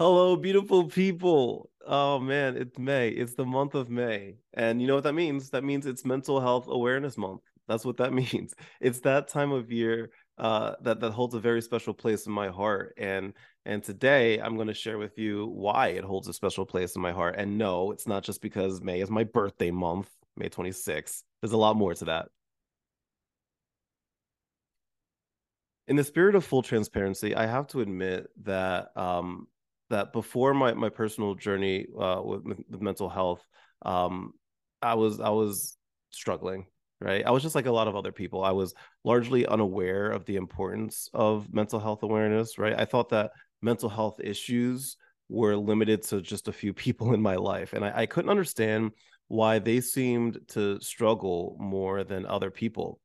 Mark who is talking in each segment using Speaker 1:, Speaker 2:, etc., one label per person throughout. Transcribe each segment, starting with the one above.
Speaker 1: Hello, beautiful people. Oh man, it's May. It's the month of May. And you know what that means? That means it's Mental Health Awareness Month. That's what that means. It's that time of year uh, that that holds a very special place in my heart. And and today I'm going to share with you why it holds a special place in my heart. And no, it's not just because May is my birthday month, May 26th. There's a lot more to that. In the spirit of full transparency, I have to admit that um, that before my my personal journey uh, with, with mental health, um, I was I was struggling. Right, I was just like a lot of other people. I was largely unaware of the importance of mental health awareness. Right, I thought that mental health issues were limited to just a few people in my life, and I, I couldn't understand why they seemed to struggle more than other people.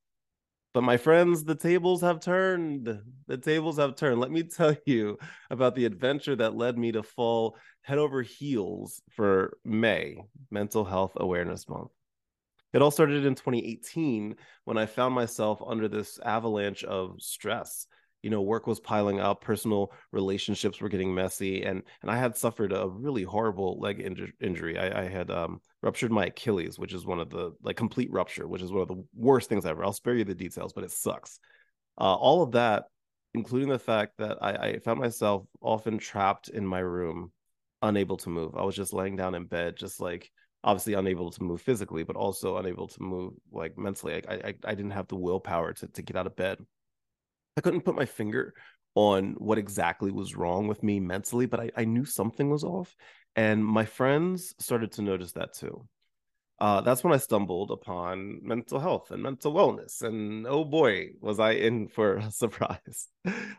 Speaker 1: But my friends, the tables have turned. The tables have turned. Let me tell you about the adventure that led me to fall head over heels for May, Mental Health Awareness Month. It all started in 2018 when I found myself under this avalanche of stress you know work was piling up personal relationships were getting messy and and i had suffered a really horrible leg inj- injury. I, I, had um, ruptured my achilles which is one of the like complete rupture which is one of the worst things ever. I'll spare you the details but it sucks. Uh, all of that including the fact that I, I found myself often trapped in my room unable to move. I was just laying down in bed just like obviously unable to move physically but also unable to move like mentally. I, I i didn't have the willpower to, to get out of bed I couldn't put my finger on what exactly was wrong with me mentally, but I, I knew something was off. And my friends started to notice that too. Uh, that's when I stumbled upon mental health and mental wellness. And oh boy, was I in for a surprise.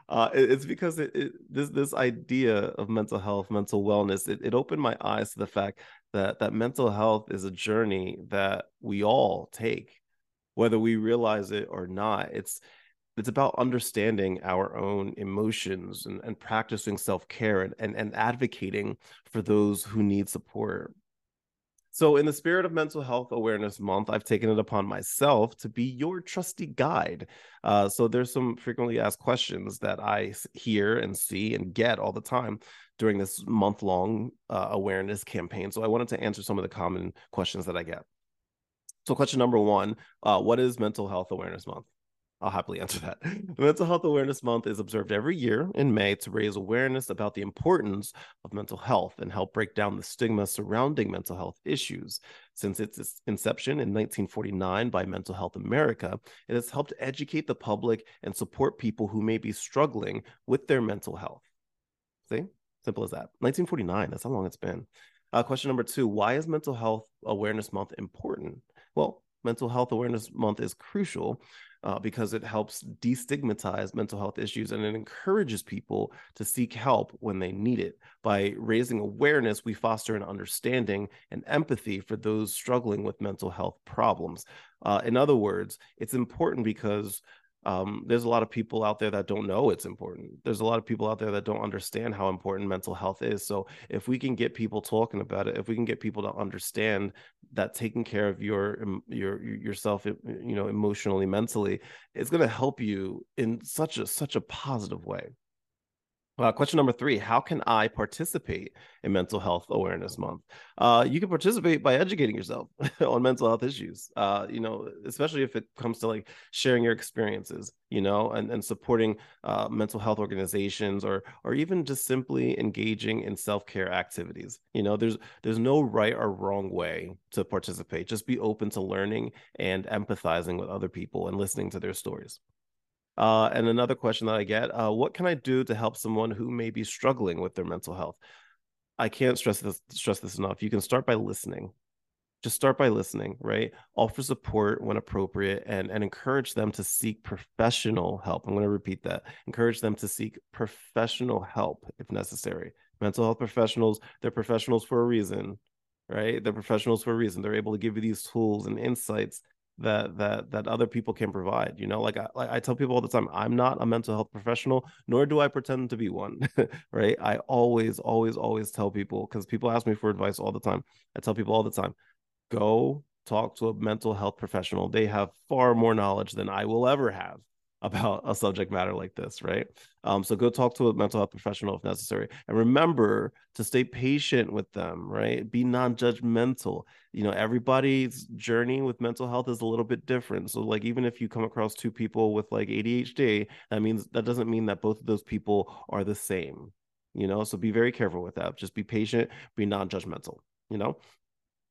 Speaker 1: Uh, it, it's because it, it, this this idea of mental health, mental wellness, it, it opened my eyes to the fact that that mental health is a journey that we all take, whether we realize it or not. It's it's about understanding our own emotions and, and practicing self-care and, and, and advocating for those who need support. So in the spirit of mental health awareness month i've taken it upon myself to be your trusty guide. Uh, so there's some frequently asked questions that i hear and see and get all the time during this month-long uh, awareness campaign. So i wanted to answer some of the common questions that i get. So question number one uh, what is mental health awareness month I'll happily answer that. Mental Health Awareness Month is observed every year in May to raise awareness about the importance of mental health and help break down the stigma surrounding mental health issues. Since its inception in 1949 by Mental Health America, it has helped educate the public and support people who may be struggling with their mental health. See? Simple as that. 1949, that's how long it's been. Uh, question number two Why is Mental Health Awareness Month important? Well, Mental Health Awareness Month is crucial uh, because it helps destigmatize mental health issues and it encourages people to seek help when they need it. By raising awareness, we foster an understanding and empathy for those struggling with mental health problems. Uh, in other words, it's important because um, there's a lot of people out there that don't know it's important. There's a lot of people out there that don't understand how important mental health is. So if we can get people talking about it, if we can get people to understand that taking care of your your yourself, you know, emotionally, mentally, is going to help you in such a such a positive way. Uh, question number three How can I participate in Mental Health Awareness Month? Uh, you can participate by educating yourself on mental health issues, uh, you know, especially if it comes to like sharing your experiences, you know, and, and supporting uh, mental health organizations or or even just simply engaging in self-care activities. You know, there's there's no right or wrong way to participate. Just be open to learning and empathizing with other people and listening to their stories. Uh, and another question that I get: uh, What can I do to help someone who may be struggling with their mental health? I can't stress this stress this enough. You can start by listening. Just start by listening, right? Offer support when appropriate, and and encourage them to seek professional help. I'm going to repeat that. Encourage them to seek professional help if necessary. Mental health professionals, they're professionals for a reason, right? They're professionals for a reason. They're able to give you these tools and insights that that that other people can provide you know like I, like I tell people all the time i'm not a mental health professional nor do i pretend to be one right? I always always always tell people because people ask me for advice all the time i tell people all the time go talk to a mental health professional. They have far more knowledge than i will ever have about a subject matter like this, right? Um, so go talk to a mental health professional if necessary. And remember to stay patient with them, right? Be non-judgmental. You know, everybody's journey with mental health is a little bit different. So, like, even if you come across two people with like ADHD, that means that doesn't mean that both of those people are the same. You know, so be very careful with that. Just be patient, be non-judgmental, you know.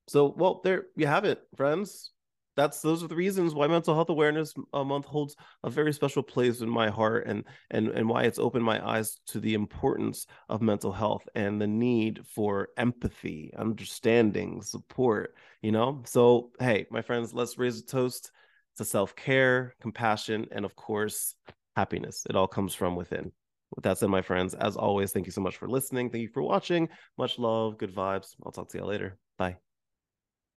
Speaker 1: So, well, there you have it, friends that's those are the reasons why mental health awareness uh, month holds a very special place in my heart and and and why it's opened my eyes to the importance of mental health and the need for empathy understanding support you know? So hey my friends let's raise a toast to self-care compassion and of course happiness. It all comes from within. With that said my friends as always thank you so much for listening. Thank you for watching. Much love good vibes. I'll talk to you later. Bye